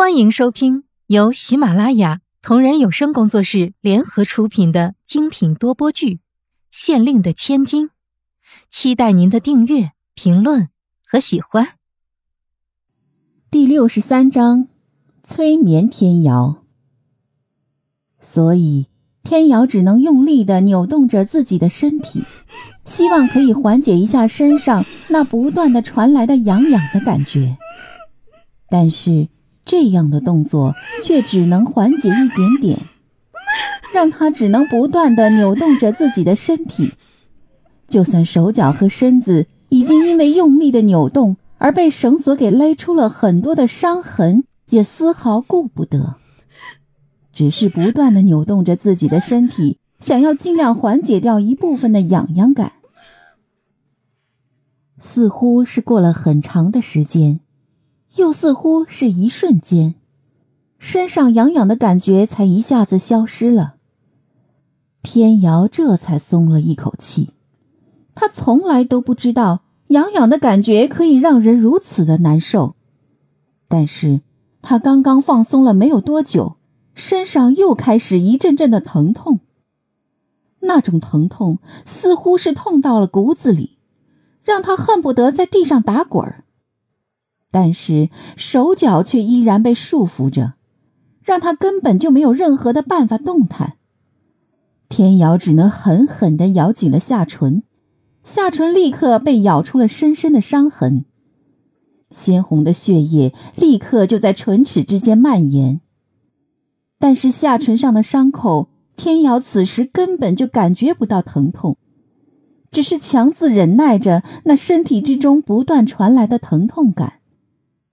欢迎收听由喜马拉雅同人有声工作室联合出品的精品多播剧《县令的千金》，期待您的订阅、评论和喜欢。第六十三章：催眠天瑶。所以，天瑶只能用力的扭动着自己的身体，希望可以缓解一下身上那不断的传来的痒痒的感觉。但是。这样的动作却只能缓解一点点，让他只能不断的扭动着自己的身体，就算手脚和身子已经因为用力的扭动而被绳索给勒出了很多的伤痕，也丝毫顾不得，只是不断的扭动着自己的身体，想要尽量缓解掉一部分的痒痒感。似乎是过了很长的时间。又似乎是一瞬间，身上痒痒的感觉才一下子消失了。天瑶这才松了一口气，他从来都不知道痒痒的感觉可以让人如此的难受。但是他刚刚放松了没有多久，身上又开始一阵阵的疼痛。那种疼痛似乎是痛到了骨子里，让他恨不得在地上打滚儿。但是手脚却依然被束缚着，让他根本就没有任何的办法动弹。天瑶只能狠狠地咬紧了下唇，下唇立刻被咬出了深深的伤痕，鲜红的血液立刻就在唇齿之间蔓延。但是下唇上的伤口，天瑶此时根本就感觉不到疼痛，只是强自忍耐着那身体之中不断传来的疼痛感。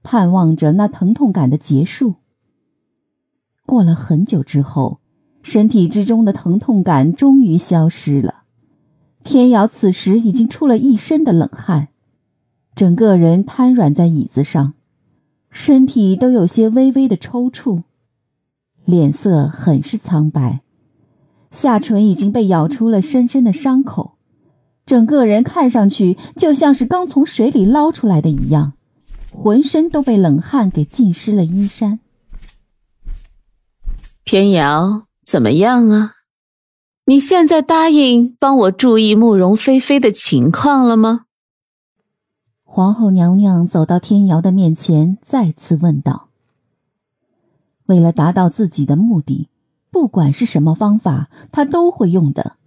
盼望着那疼痛感的结束。过了很久之后，身体之中的疼痛感终于消失了。天瑶此时已经出了一身的冷汗，整个人瘫软在椅子上，身体都有些微微的抽搐，脸色很是苍白，下唇已经被咬出了深深的伤口，整个人看上去就像是刚从水里捞出来的一样。浑身都被冷汗给浸湿了衣衫。天瑶，怎么样啊？你现在答应帮我注意慕容菲菲的情况了吗？皇后娘娘走到天瑶的面前，再次问道：“为了达到自己的目的，不管是什么方法，她都会用的。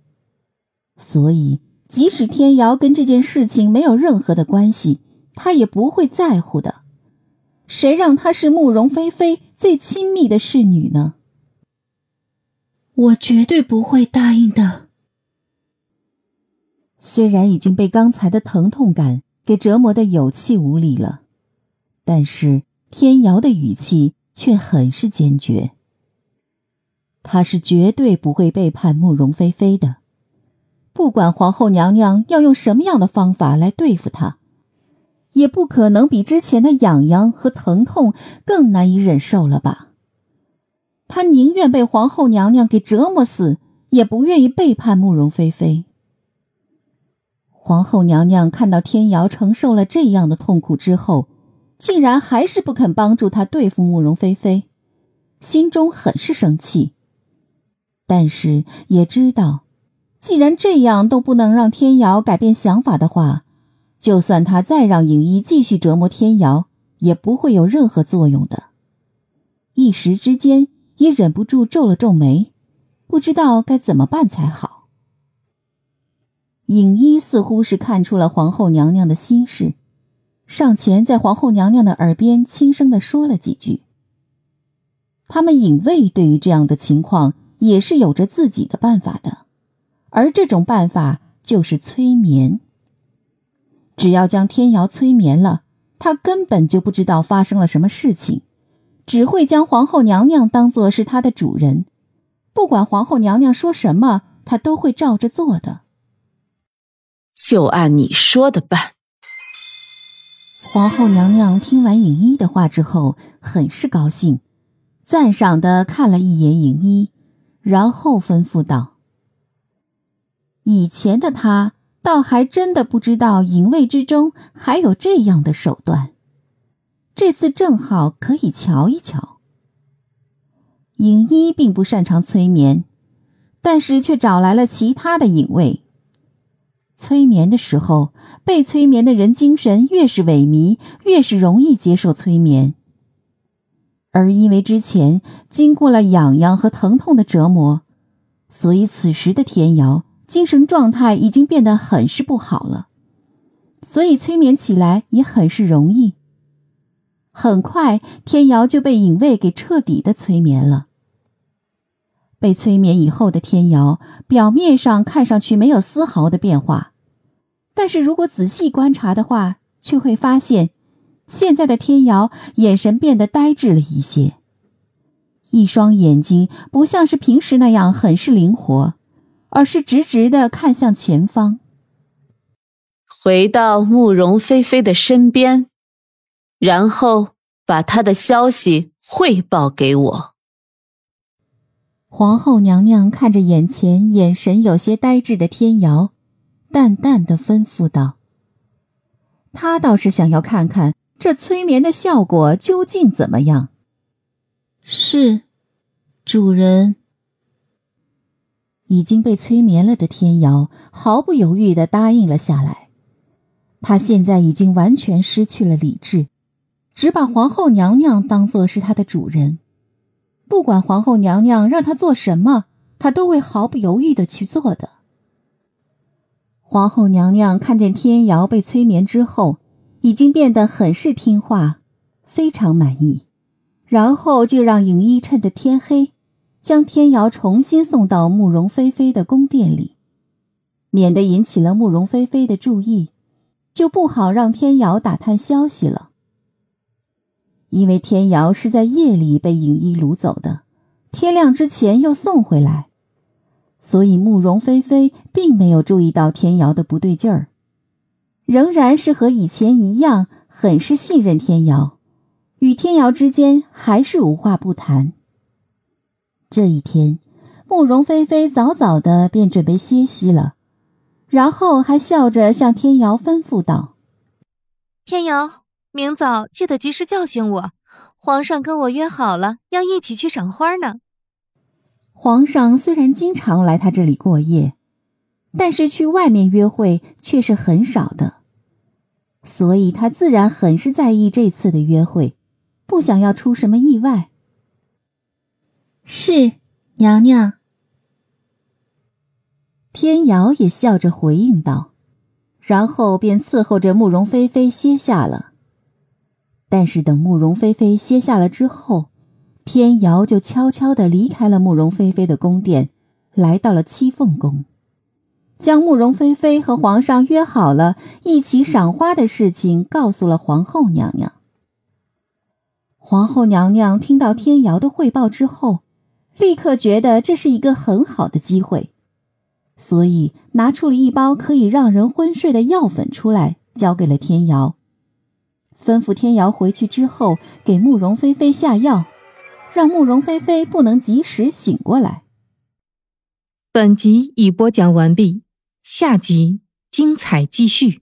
所以，即使天瑶跟这件事情没有任何的关系。”他也不会在乎的，谁让她是慕容菲菲最亲密的侍女呢？我绝对不会答应的。虽然已经被刚才的疼痛感给折磨的有气无力了，但是天瑶的语气却很是坚决。他是绝对不会背叛慕容菲菲的，不管皇后娘娘要用什么样的方法来对付他。也不可能比之前的痒痒和疼痛更难以忍受了吧？他宁愿被皇后娘娘给折磨死，也不愿意背叛慕容菲菲。皇后娘娘看到天瑶承受了这样的痛苦之后，竟然还是不肯帮助她对付慕容菲菲，心中很是生气。但是也知道，既然这样都不能让天瑶改变想法的话。就算他再让影衣继续折磨天瑶，也不会有任何作用的。一时之间也忍不住皱了皱眉，不知道该怎么办才好。影一似乎是看出了皇后娘娘的心事，上前在皇后娘娘的耳边轻声的说了几句。他们影卫对于这样的情况也是有着自己的办法的，而这种办法就是催眠。只要将天瑶催眠了，他根本就不知道发生了什么事情，只会将皇后娘娘当做是他的主人，不管皇后娘娘说什么，他都会照着做的。就按你说的办。皇后娘娘听完影一的话之后，很是高兴，赞赏的看了一眼影一，然后吩咐道：“以前的他。”倒还真的不知道营卫之中还有这样的手段，这次正好可以瞧一瞧。影一并不擅长催眠，但是却找来了其他的影卫。催眠的时候，被催眠的人精神越是萎靡，越是容易接受催眠。而因为之前经过了痒痒和疼痛的折磨，所以此时的天瑶精神状态已经变得很是不好了，所以催眠起来也很是容易。很快，天瑶就被影卫给彻底的催眠了。被催眠以后的天瑶，表面上看上去没有丝毫的变化，但是如果仔细观察的话，却会发现，现在的天瑶眼神变得呆滞了一些，一双眼睛不像是平时那样很是灵活，而是直直的看向前方。回到慕容菲菲的身边，然后把她的消息汇报给我。皇后娘娘看着眼前眼神有些呆滞的天瑶，淡淡的吩咐道：“她倒是想要看看这催眠的效果究竟怎么样。”“是，主人。”已经被催眠了的天瑶毫不犹豫的答应了下来。她现在已经完全失去了理智，只把皇后娘娘当做是她的主人。不管皇后娘娘让他做什么，他都会毫不犹豫的去做的。皇后娘娘看见天瑶被催眠之后，已经变得很是听话，非常满意，然后就让影衣趁着天黑，将天瑶重新送到慕容菲菲的宫殿里，免得引起了慕容菲菲的注意，就不好让天瑶打探消息了。因为天瑶是在夜里被影衣掳走的，天亮之前又送回来，所以慕容菲菲并没有注意到天瑶的不对劲儿，仍然是和以前一样，很是信任天瑶，与天瑶之间还是无话不谈。这一天，慕容菲菲早早的便准备歇息了，然后还笑着向天瑶吩咐道：“天瑶。”明早记得及时叫醒我，皇上跟我约好了要一起去赏花呢。皇上虽然经常来他这里过夜，但是去外面约会却是很少的，所以他自然很是在意这次的约会，不想要出什么意外。是娘娘。天瑶也笑着回应道，然后便伺候着慕容菲菲歇下了。但是等慕容菲菲歇下了之后，天瑶就悄悄地离开了慕容菲菲的宫殿，来到了七凤宫，将慕容菲菲和皇上约好了一起赏花的事情告诉了皇后娘娘。皇后娘娘听到天瑶的汇报之后，立刻觉得这是一个很好的机会，所以拿出了一包可以让人昏睡的药粉出来，交给了天瑶。吩咐天瑶回去之后，给慕容菲菲下药，让慕容菲菲不能及时醒过来。本集已播讲完毕，下集精彩继续。